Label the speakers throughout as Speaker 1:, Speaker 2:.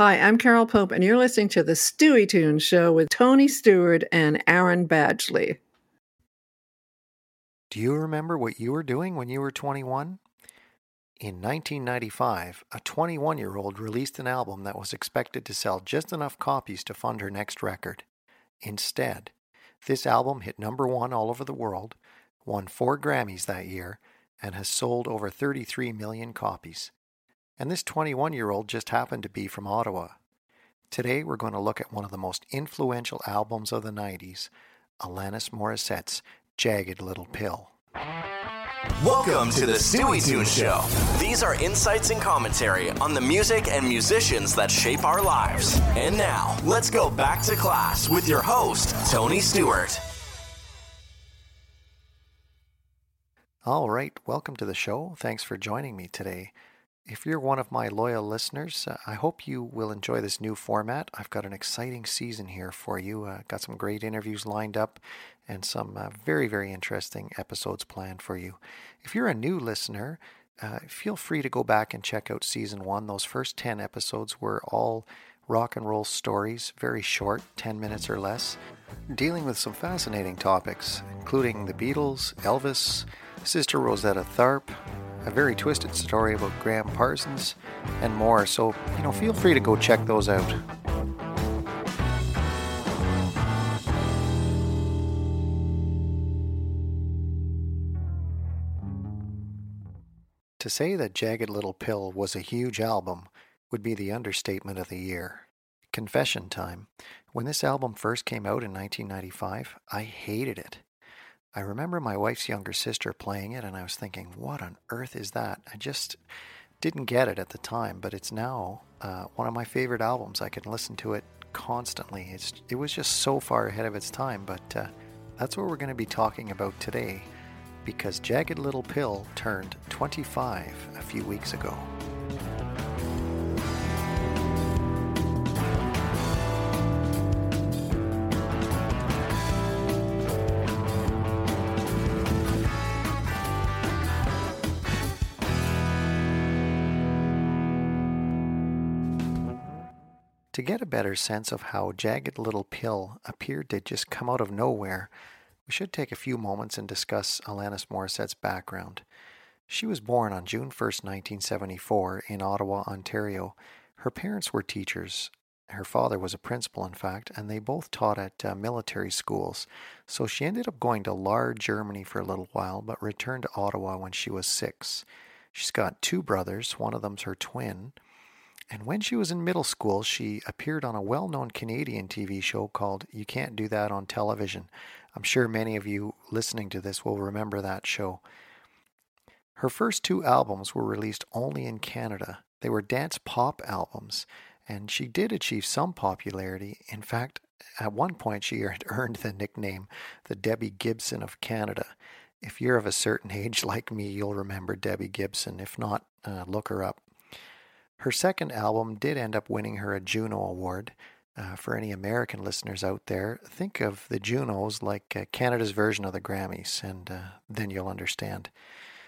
Speaker 1: Hi, I'm Carole Pope, and you're listening to the Stuey Tunes Show with Tony Stewart and Aaron Badgley.
Speaker 2: Do you remember what you were doing when you were 21? In 1995, a 21 year old released an album that was expected to sell just enough copies to fund her next record. Instead, this album hit number one all over the world, won four Grammys that year, and has sold over 33 million copies and this 21 year old just happened to be from Ottawa. Today we're going to look at one of the most influential albums of the 90s, Alanis Morissette's Jagged Little Pill.
Speaker 3: Welcome to the Stuey Tune Show. These are insights and commentary on the music and musicians that shape our lives. And now, let's go back to class with your host, Tony Stewart.
Speaker 2: All right, welcome to the show. Thanks for joining me today. If you're one of my loyal listeners, uh, I hope you will enjoy this new format. I've got an exciting season here for you. Uh, got some great interviews lined up and some uh, very, very interesting episodes planned for you. If you're a new listener, feel free to go back and check out season one. Those first 10 episodes were all rock and roll stories, very short, 10 minutes or less, dealing with some fascinating topics, including the Beatles, Elvis, Sister Rosetta Tharpe, a very twisted story about Gram Parsons, and more. So, you know, feel free to go check those out. To say that Jagged Little Pill was a huge album would be the understatement of the year. Confession time. When this album first came out in 1995, I hated it. I remember my wife's younger sister playing it, and I was thinking, what on earth is that? I just didn't get it at the time, but it's now uh, one of my favorite albums. I can listen to it constantly. It's, it was just so far ahead of its time, but uh, that's what we're going to be talking about today because Jagged Little Pill turned 25 a few weeks ago. To get a better sense of how Jagged Little Pill appeared to just come out of nowhere, we should take a few moments and discuss Alanis Morissette's background. She was born on June 1, 1974, in Ottawa, Ontario. Her parents were teachers. Her father was a principal, in fact, and they both taught at uh, military schools. So she ended up going to Lahr, Germany for a little while, but returned to Ottawa when she was six. She's got two brothers, one of them's her twin. And when she was in middle school, she appeared on a well known Canadian TV show called You Can't Do That on Television. I'm sure many of you listening to this will remember that show. Her first two albums were released only in Canada. They were dance pop albums, and she did achieve some popularity. In fact, at one point, she had earned the nickname the Debbie Gibson of Canada. If you're of a certain age like me, you'll remember Debbie Gibson. If not, uh, look her up. Her second album did end up winning her a Juno Award. Uh, for any American listeners out there, think of the Junos like uh, Canada's version of the Grammys, and uh, then you'll understand.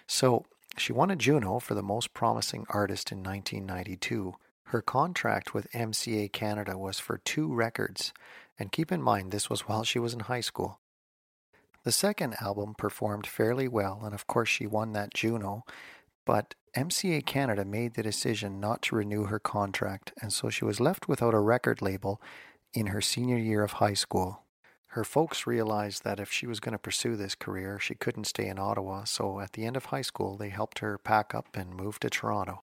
Speaker 2: So, she won a Juno for the Most Promising Artist in 1992. Her contract with MCA Canada was for two records, and keep in mind this was while she was in high school. The second album performed fairly well, and of course, she won that Juno, but MCA Canada made the decision not to renew her contract, and so she was left without a record label in her senior year of high school. Her folks realized that if she was going to pursue this career, she couldn't stay in Ottawa, so at the end of high school, they helped her pack up and move to Toronto.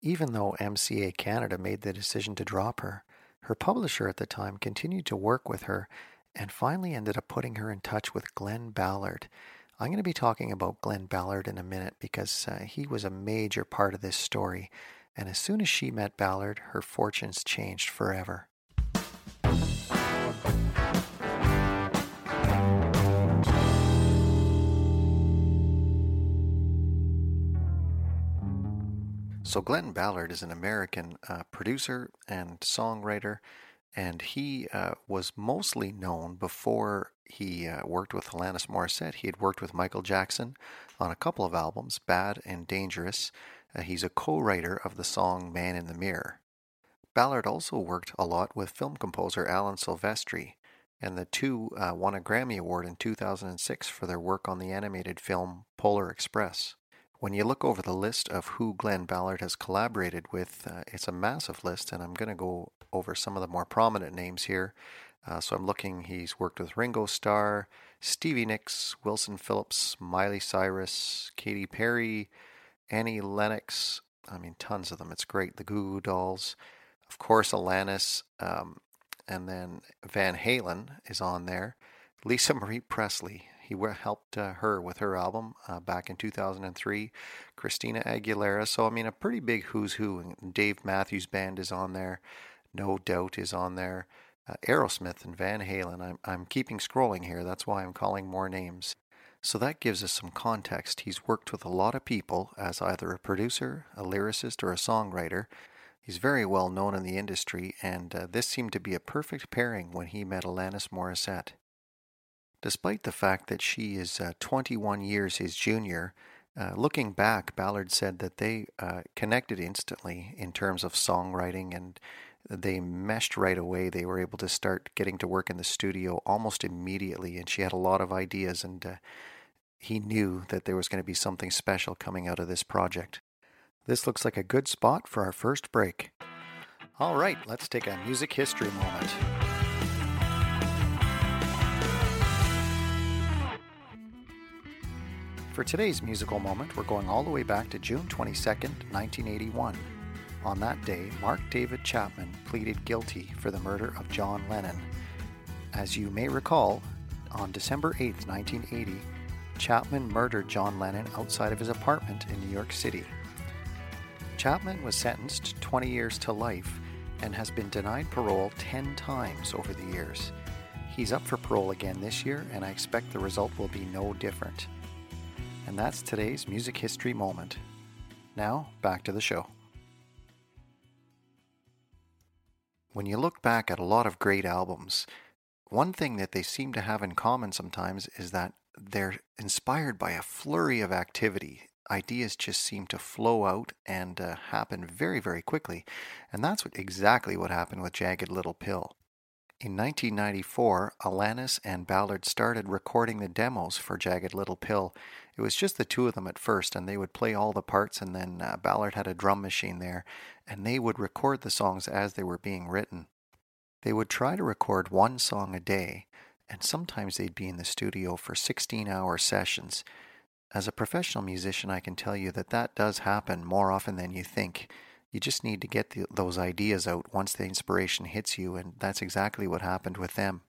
Speaker 2: Even though MCA Canada made the decision to drop her, her publisher at the time continued to work with her and finally ended up putting her in touch with Glenn Ballard, I'm going to be talking about Glenn Ballard in a minute because uh, he was a major part of this story. And as soon as she met Ballard, her fortunes changed forever. So, Glenn Ballard is an American uh, producer and songwriter and he uh, was mostly known before he uh, worked with Alanis Morissette. He had worked with Michael Jackson on a couple of albums, Bad and Dangerous. Uh, he's a co writer of the song Man in the Mirror. Ballard also worked a lot with film composer Alan Silvestri, and the two uh, won a Grammy Award in 2006 for their work on the animated film Polar Express. When you look over the list of who Glenn Ballard has collaborated with, uh, it's a massive list, and I'm going to go over some of the more prominent names here. Uh, so I'm looking, he's worked with Ringo Starr, Stevie Nicks, Wilson Phillips, Miley Cyrus, Katy Perry, Annie Lennox. I mean, tons of them. It's great. The Goo Goo Dolls, of course, Alanis, um, and then Van Halen is on there. Lisa Marie Presley, he helped uh, her with her album uh, back in 2003. Christina Aguilera. So, I mean, a pretty big who's who. Dave Matthews Band is on there. No Doubt is on there. Uh, Aerosmith and Van Halen. I'm, I'm keeping scrolling here. That's why I'm calling more names. So that gives us some context. He's worked with a lot of people as either a producer, a lyricist, or a songwriter. He's very well known in the industry, and uh, this seemed to be a perfect pairing when he met Alanis Morissette. Despite the fact that she is uh, 21 years his junior, uh, looking back, Ballard said that they uh, connected instantly in terms of songwriting and they meshed right away. They were able to start getting to work in the studio almost immediately, and she had a lot of ideas, and uh, he knew that there was going to be something special coming out of this project. This looks like a good spot for our first break. All right, let's take a music history moment. For today's musical moment, we're going all the way back to June 22nd, 1981. On that day, Mark David Chapman pleaded guilty for the murder of John Lennon. As you may recall, on December 8, 1980, Chapman murdered John Lennon outside of his apartment in New York City. Chapman was sentenced 20 years to life and has been denied parole 10 times over the years. He's up for parole again this year, and I expect the result will be no different. And that's today's music history moment. Now, back to the show. When you look back at a lot of great albums, one thing that they seem to have in common sometimes is that they're inspired by a flurry of activity. Ideas just seem to flow out and uh, happen very, very quickly. And that's what, exactly what happened with Jagged Little Pill. In 1994, Alanis and Ballard started recording the demos for Jagged Little Pill. It was just the two of them at first, and they would play all the parts, and then uh, Ballard had a drum machine there, and they would record the songs as they were being written. They would try to record one song a day, and sometimes they'd be in the studio for 16 hour sessions. As a professional musician, I can tell you that that does happen more often than you think. You just need to get the, those ideas out once the inspiration hits you, and that's exactly what happened with them.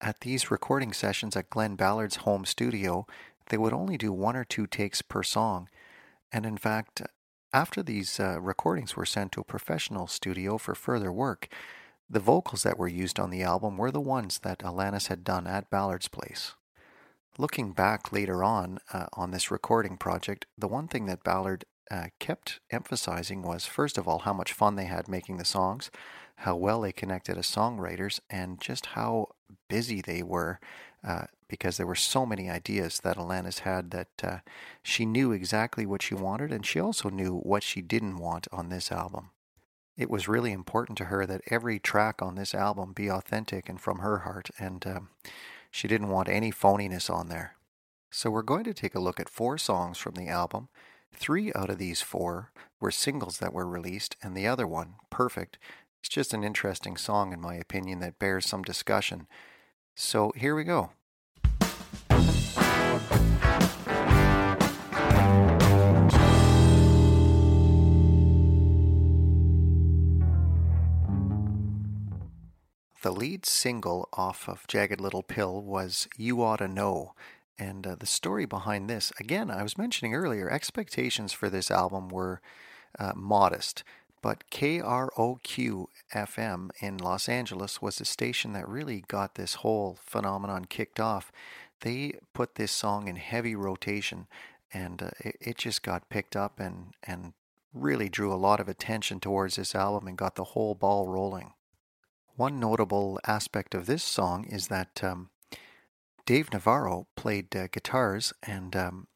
Speaker 2: At these recording sessions at Glenn Ballard's home studio, they would only do one or two takes per song. And in fact, after these uh, recordings were sent to a professional studio for further work, the vocals that were used on the album were the ones that Alanis had done at Ballard's place. Looking back later on uh, on this recording project, the one thing that Ballard uh, kept emphasizing was first of all how much fun they had making the songs, how well they connected as songwriters, and just how busy they were uh, because there were so many ideas that Alanis had that uh, she knew exactly what she wanted, and she also knew what she didn't want on this album. It was really important to her that every track on this album be authentic and from her heart, and um, she didn't want any phoniness on there. So, we're going to take a look at four songs from the album Three out of these four were singles that were released, and the other one, Perfect, is just an interesting song, in my opinion, that bears some discussion. So here we go. The lead single off of Jagged Little Pill was You Oughta Know, and uh, the story behind this, again, I was mentioning earlier, expectations for this album were uh, modest. But KROQ FM in Los Angeles was the station that really got this whole phenomenon kicked off. They put this song in heavy rotation, and uh, it, it just got picked up and, and really drew a lot of attention towards this album and got the whole ball rolling. One notable aspect of this song is that um, Dave Navarro played uh, guitars, and um,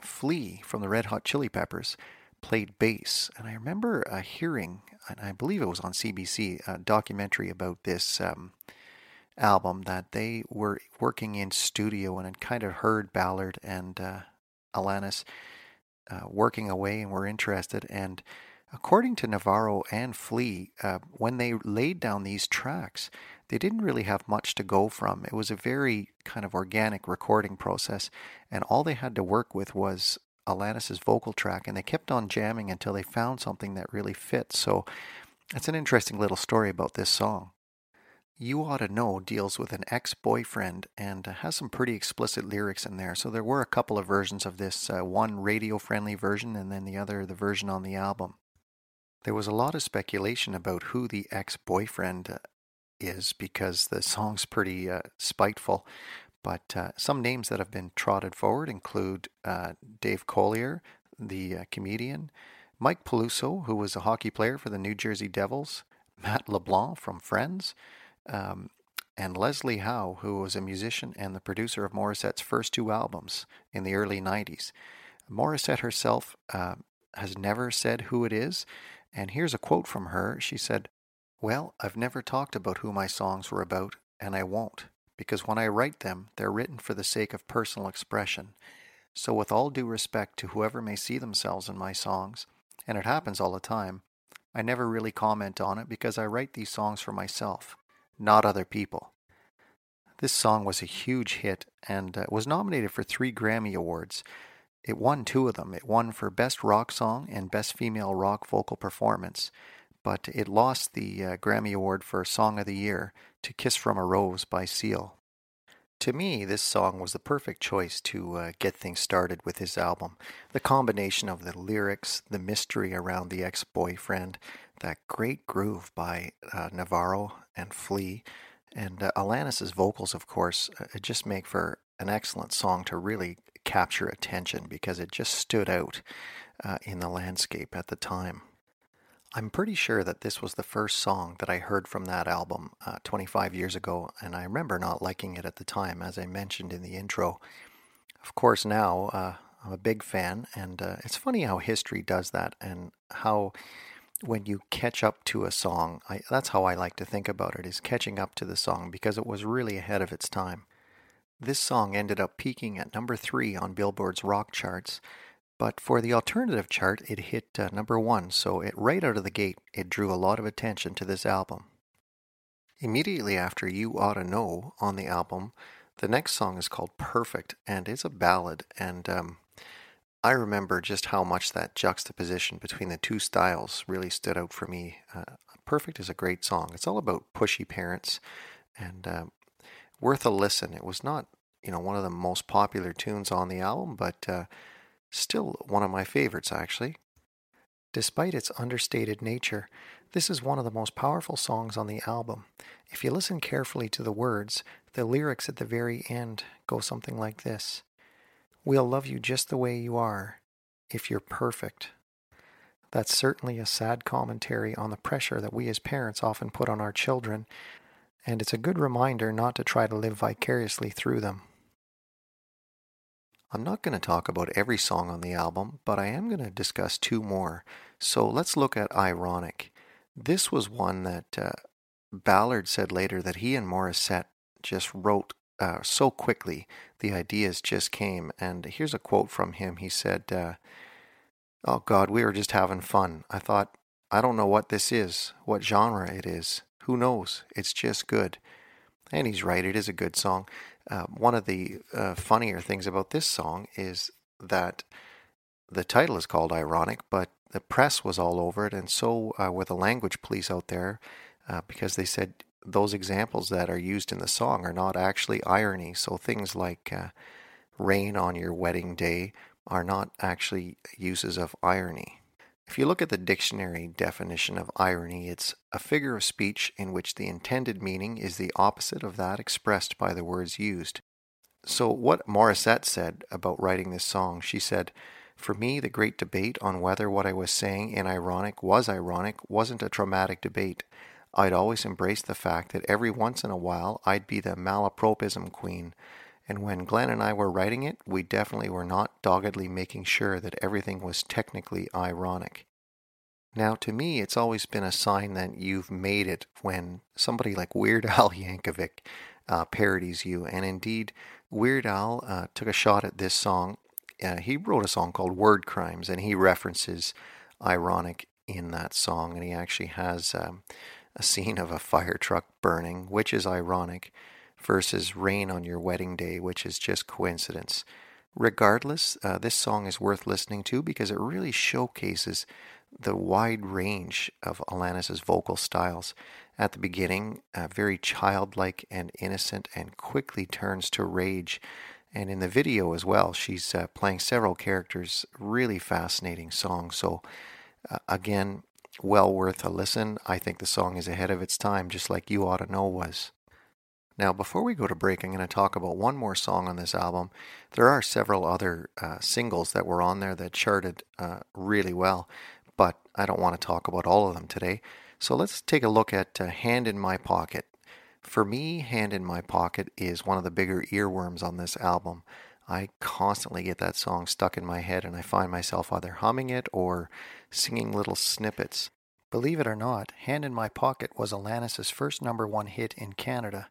Speaker 2: Flea from the Red Hot Chili Peppers played bass. And I remember uh, hearing, and I believe it was on CBC, a documentary about this um, album that they were working in studio and had kind of heard Ballard and uh, Alanis uh, working away and were interested. And according to Navarro and Flea, uh, when they laid down these tracks, they didn't really have much to go from. It was a very kind of organic recording process, and all they had to work with was Alanis's vocal track, and they kept on jamming until they found something that really fit. So it's an interesting little story about this song. You Ought to Know deals with an ex boyfriend and has some pretty explicit lyrics in there. So there were a couple of versions of this uh, one radio friendly version, and then the other, the version on the album. There was a lot of speculation about who the ex boyfriend uh, is because the song's pretty uh, spiteful. But uh, some names that have been trotted forward include uh, Dave Coulier, the uh, comedian, Mike Peluso, who was a hockey player for the New Jersey Devils, Matt LeBlanc from Friends, um, and Leslie Howe, who was a musician and the producer of Morissette's first two albums in the early 90s. Morissette herself uh, has never said who it is, and here's a quote from her. She said, Well, I've never talked about who my songs were about, and I won't because when I write them, they're written for the sake of personal expression. So, with all due respect to whoever may see themselves in my songs, and it happens all the time, I never really comment on it because I write these songs for myself, not other people. This song was a huge hit and uh, was nominated for three Grammy Awards. It won two of them. It won for Best Rock Song and Best Female Rock Vocal Performance but it lost the uh, Grammy Award for Song of the Year to Kiss from a Rose by Seal. To me, this song was the perfect choice to uh, get things started with his album. The combination of the lyrics, the mystery around the ex boyfriend, that great groove by uh, Navarro and Flea, and uh, Alanis's vocals, of course, uh, just make for an excellent song to really capture attention because it just stood out uh, in the landscape at the time. I'm pretty sure that this was the first song that I heard from that album uh, 25 years ago, and I remember not liking it at the time, as I mentioned in the intro. Of course, now uh, I'm a big fan, and uh, it's funny how history does that, and how when you catch up to a song, I, that's how I like to think about it, is catching up to the song because it was really ahead of its time. This song ended up peaking at number three on Billboard's rock charts but for the alternative chart, it hit uh, number one, so it right out of the gate, it drew a lot of attention to this album. Immediately after You Oughta Know on the album, the next song is called Perfect, and it's a ballad. And um, I remember just how much that juxtaposition between the two styles really stood out for me. Uh, Perfect is a great song. It's all about pushy parents and uh, worth a listen. It was not, you know, one of the most popular tunes on the album, but uh, Still one of my favorites, actually. Despite its understated nature, this is one of the most powerful songs on the album. If you listen carefully to the words, the lyrics at the very end go something like this We'll love you just the way you are, if you're perfect. That's certainly a sad commentary on the pressure that we as parents often put on our children, and it's a good reminder not to try to live vicariously through them. I'm not going to talk about every song on the album, but I am going to discuss two more. So let's look at Ironic. This was one that uh, Ballard said later that he and Morissette just wrote uh, so quickly, the ideas just came. And here's a quote from him. He said, uh, Oh God, we were just having fun. I thought, I don't know what this is, what genre it is. Who knows? It's just good. And he's right, it is a good song. Uh, one of the uh, funnier things about this song is that the title is called Ironic, but the press was all over it, and so uh, were the language police out there uh, because they said those examples that are used in the song are not actually irony. So things like uh, rain on your wedding day are not actually uses of irony. If you look at the dictionary definition of irony, it's a figure of speech in which the intended meaning is the opposite of that expressed by the words used. So, what Morissette said about writing this song, she said, For me, the great debate on whether what I was saying in ironic was ironic wasn't a traumatic debate. I'd always embraced the fact that every once in a while I'd be the malapropism queen And when Glenn and I were writing it, we definitely were not doggedly making sure that everything was technically ironic. Now, to me, it's always been a sign that you've made it when somebody like Weird Al Yankovic uh, parodies you. And indeed, Weird Al uh, took a shot at this song. Uh, he wrote a song called Word Crimes, and he references ironic in that song. And he actually has um, a scene of a fire truck burning, which is ironic, versus rain on your wedding day, which is just coincidence. Regardless, uh, this song is worth listening to because it really showcases the wide range of Alanis's vocal styles. At the beginning, uh, very childlike and innocent, and quickly turns to rage. And in the video as well, she's uh, playing several characters. Really fascinating song. So, uh, again, well worth a listen. I think the song is ahead of its time, just like You Ought to Know was. Now, before we go to break, I'm going to talk about one more song on this album. There are several other uh, singles that were on there that charted uh, really well but I don't want to talk about all of them today. So let's take a look at uh, Hand in My Pocket. For me, Hand in My Pocket is one of the bigger earworms on this album. I constantly get that song stuck in my head and I find myself either humming it or singing little snippets. Believe it or not, Hand in My Pocket was Alanis' first number one hit in Canada.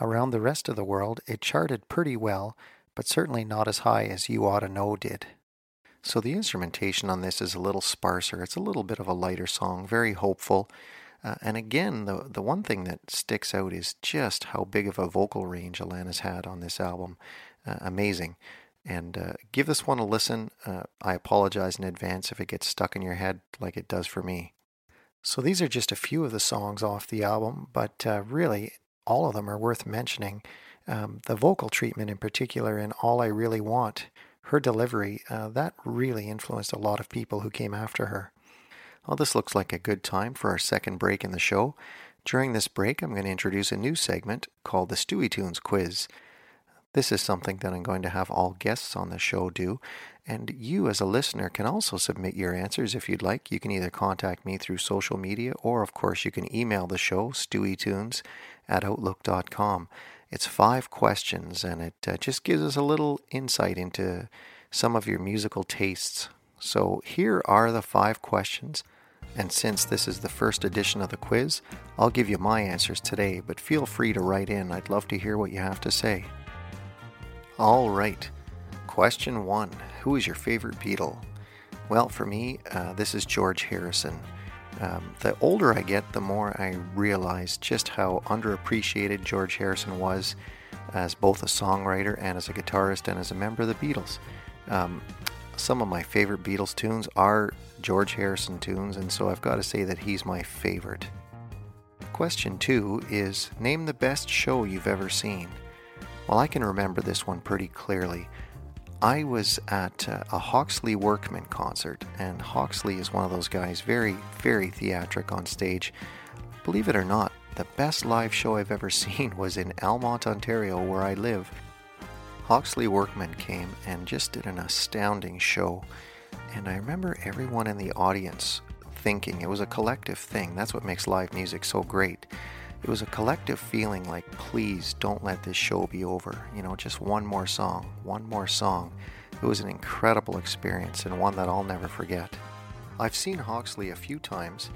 Speaker 2: Around the rest of the world, it charted pretty well, but certainly not as high as You Oughta Know did. So the instrumentation on this is a little sparser. It's a little bit of a lighter song, very hopeful. Uh, and again, the the one thing that sticks out is just how big of a vocal range Alanis had on this album. Uh, amazing. And uh, give this one a listen. Uh, I apologize in advance if it gets stuck in your head like it does for me. So these are just a few of the songs off the album, but uh, really all of them are worth mentioning. Um, the vocal treatment in particular in All I Really Want her delivery, uh, that really influenced a lot of people who came after her. Well, this looks like a good time for our second break in the show. During this break, I'm going to introduce a new segment called the Stuey Tunes Quiz. This is something that I'm going to have all guests on the show do, and you as a listener can also submit your answers if you'd like. You can either contact me through social media, or of course, you can email the show, stueytunes at outlook.com. It's five questions, and it uh, just gives us a little insight into some of your musical tastes. So here are the five questions. And since this is the first edition of the quiz, I'll give you my answers today, but feel free to write in. I'd love to hear what you have to say. All right. Question one Who is your favorite Beatle? Well, for me, uh, this is George Harrison. Um, the older I get, the more I realize just how underappreciated George Harrison was as both a songwriter and as a guitarist and as a member of the Beatles. Um, some of my favorite Beatles tunes are George Harrison tunes, and so I've got to say that he's my favorite. Question two is Name the best show you've ever seen. Well, I can remember this one pretty clearly. I was at uh, a Hawksley Workman concert, and Hawksley is one of those guys, very, very theatric on stage. Believe it or not, the best live show I've ever seen was in Almonte, Ontario, where I live. Hawksley Workman came and just did an astounding show, and I remember everyone in the audience thinking it was a collective thing. That's what makes live music so great. It was a collective feeling like, please don't let this show be over. You know, just one more song, one more song. It was an incredible experience and one that I'll never forget. I've seen Hawksley a few times,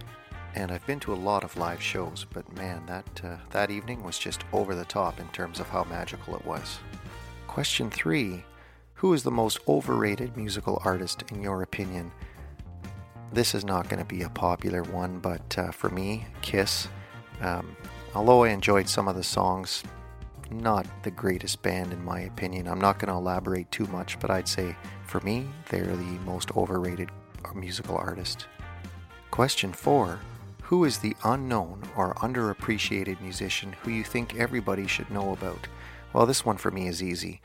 Speaker 2: and I've been to a lot of live shows, but man, that, uh, that evening was just over the top in terms of how magical it was. Question three Who is the most overrated musical artist in your opinion? This is not going to be a popular one, but uh, for me, Kiss. Um, Although I enjoyed some of the songs, not the greatest band in my opinion. I'm not going to elaborate too much, but I'd say for me, they're the most overrated musical artist. Question 4 Who is the unknown or underappreciated musician who you think everybody should know about? Well, this one for me is easy.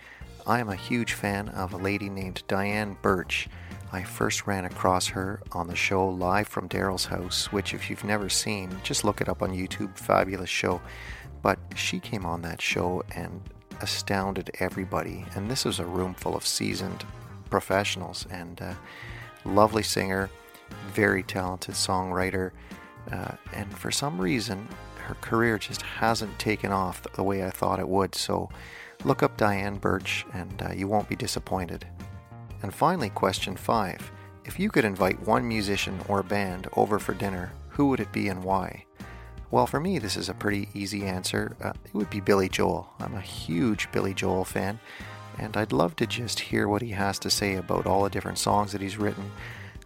Speaker 2: I am a huge fan of a lady named Diane Birch. I first ran across her on the show Live from Daryl's House, which, if you've never seen, just look it up on YouTube. Fabulous show. But she came on that show and astounded everybody. And this was a room full of seasoned professionals and uh, lovely singer, very talented songwriter. Uh, and for some reason, her career just hasn't taken off the way I thought it would. So Look up Diane Birch and uh, you won't be disappointed. And finally, question five If you could invite one musician or band over for dinner, who would it be and why? Well, for me, this is a pretty easy answer. Uh, it would be Billy Joel. I'm a huge Billy Joel fan, and I'd love to just hear what he has to say about all the different songs that he's written.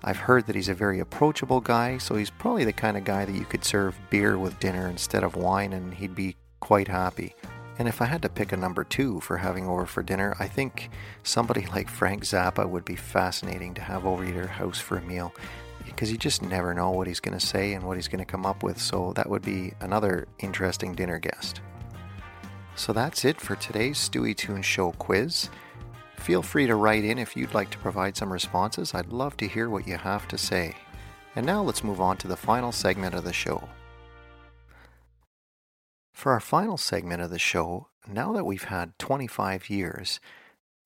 Speaker 2: I've heard that he's a very approachable guy, so he's probably the kind of guy that you could serve beer with dinner instead of wine, and he'd be quite happy. And if I had to pick a number two for having over for dinner, I think somebody like Frank Zappa would be fascinating to have over at your house for a meal because you just never know what he's going to say and what he's going to come up with, so that would be another interesting dinner guest. So that's it for today's Stuey Tune Show quiz. Feel free to write in if you'd like to provide some responses. I'd love to hear what you have to say. And now let's move on to the final segment of the show. For our final segment of the show, now that we've had 25 years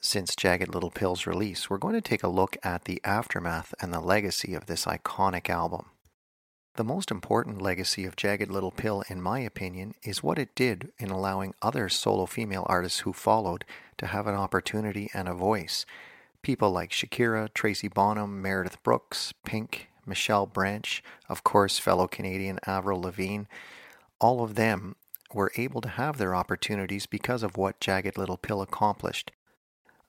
Speaker 2: since Jagged Little Pill's release, we're going to take a look at the aftermath and the legacy of this iconic album. The most important legacy of Jagged Little Pill, in my opinion, is what it did in allowing other solo female artists who followed to have an opportunity and a voice. People like Shakira, Tracy Bonham, Meredith Brooks, Pink, Michelle Branch, of course, fellow Canadian Avril Lavigne, all of them were able to have their opportunities because of what Jagged Little Pill accomplished.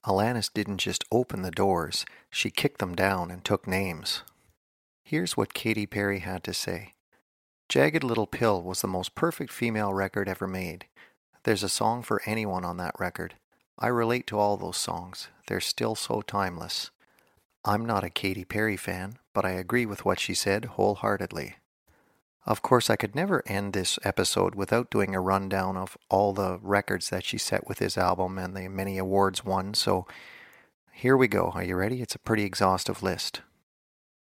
Speaker 2: Alanis didn't just open the doors, she kicked them down and took names. Here's what Katy Perry had to say Jagged Little Pill was the most perfect female record ever made. There's a song for anyone on that record. I relate to all those songs, they're still so timeless. I'm not a Katy Perry fan, but I agree with what she said wholeheartedly. Of course, I could never end this episode without doing a rundown of all the records that she set with this album and the many awards won, so here we go. Are you ready? It's a pretty exhaustive list.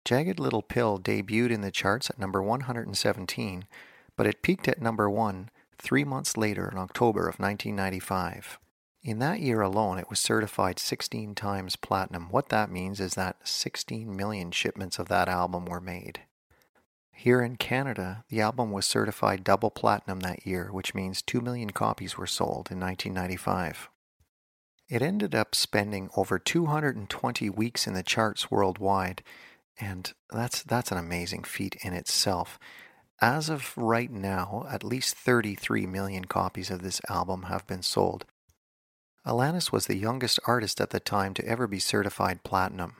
Speaker 2: Jagged Little Pill debuted in the charts at number 117, but it peaked at number 1 three months later in October of 1995. In that year alone, it was certified 16 times platinum. What that means is that 16 million shipments of that album were made. Here in Canada, the album was certified double platinum that year, which means 2 million copies were sold in 1995. It ended up spending over 220 weeks in the charts worldwide, and that's that's an amazing feat in itself. As of right now, at least 33 million copies of this album have been sold. Alanis was the youngest artist at the time to ever be certified platinum.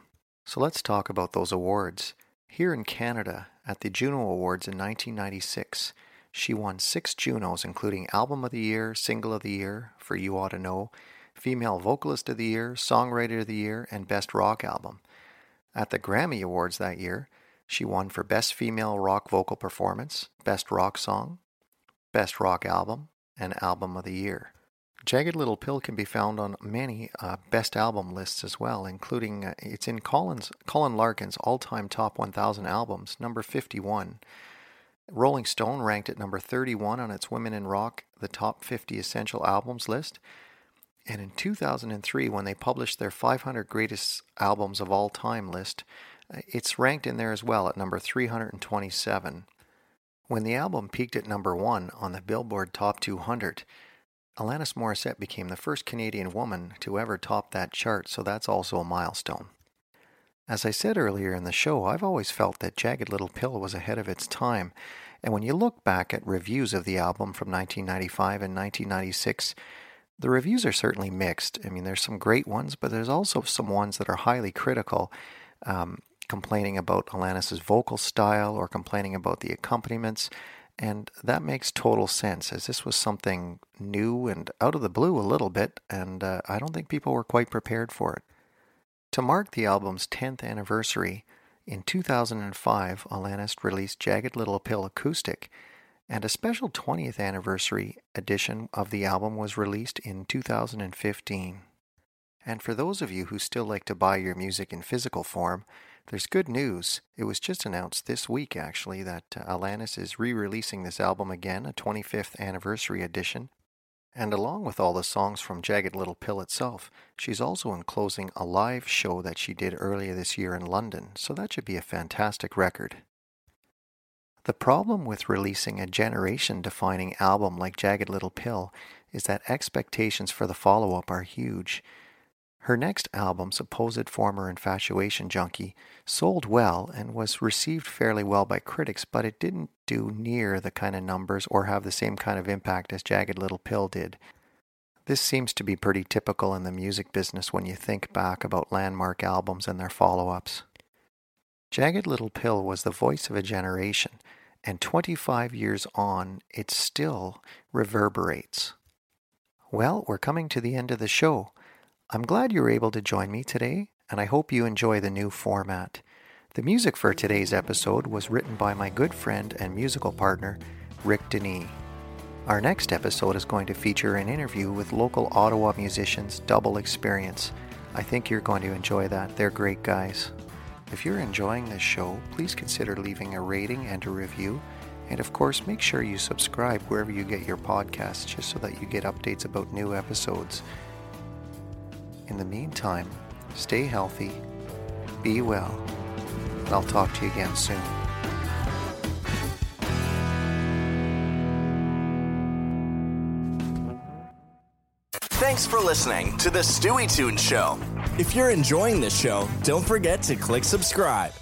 Speaker 2: So let's talk about those awards. Here in Canada, at the Juno Awards in 1996, she won six Junos, including Album of the Year, Single of the Year, for You Ought to Know, Female Vocalist of the Year, Songwriter of the Year, and Best Rock Album. At the Grammy Awards that year, she won for Best Female Rock Vocal Performance, Best Rock Song, Best Rock Album, and Album of the Year. Jagged Little Pill can be found on many uh, best album lists as well, including uh, it's in Colin's, Colin Larkin's all-time top 1,000 albums, number 51. Rolling Stone ranked at number 31 on its Women in Rock, the top 50 essential albums list. And in 2003, when they published their 500 greatest albums of all time list, uh, it's ranked in there as well at number 327. When the album peaked at number one on the Billboard Top 200, Alanis Morissette became the first Canadian woman to ever top that chart, so that's also a milestone. As I said earlier in the show, I've always felt that Jagged Little Pill was ahead of its time, and when you look back at reviews of the album from 1995 and 1996, the reviews are certainly mixed. I mean, there's some great ones, but there's also some ones that are highly critical, um, complaining about Alanis's vocal style or complaining about the accompaniments. And that makes total sense, as this was something new and out of the blue a little bit, and uh, I don't think people were quite prepared for it. To mark the album's 10th anniversary, in 2005, Alanis released Jagged Little Pill Acoustic, and a special 20th anniversary edition of the album was released in 2015. And for those of you who still like to buy your music in physical form, there's good news. It was just announced this week, actually, that uh, Alanis is re releasing this album again, a 25th anniversary edition. And along with all the songs from Jagged Little Pill itself, she's also enclosing a live show that she did earlier this year in London, so that should be a fantastic record. The problem with releasing a generation defining album like Jagged Little Pill is that expectations for the follow up are huge. Her next album, Supposed Former Infatuation Junkie, sold well and was received fairly well by critics, but it didn't do near the kind of numbers or have the same kind of impact as Jagged Little Pill did. This seems to be pretty typical in the music business when you think back about landmark albums and their follow ups. Jagged Little Pill was the voice of a generation, and 25 years on, it still reverberates. Well, we're coming to the end of the show. I'm glad you were able to join me today, and I hope you enjoy the new format. The music for today's episode was written by my good friend and musical partner, Rick Denis. Our next episode is going to feature an interview with local Ottawa musicians Double Experience. I think you're going to enjoy that. They're great guys. If you're enjoying this show, please consider leaving a rating and a review. And of course, make sure you subscribe wherever you get your podcasts just so that you get updates about new episodes. In the meantime, stay healthy, be well, and I'll talk to you again soon.
Speaker 3: Thanks for listening to the Stuey Tune Show. If you're enjoying this show, don't forget to click subscribe.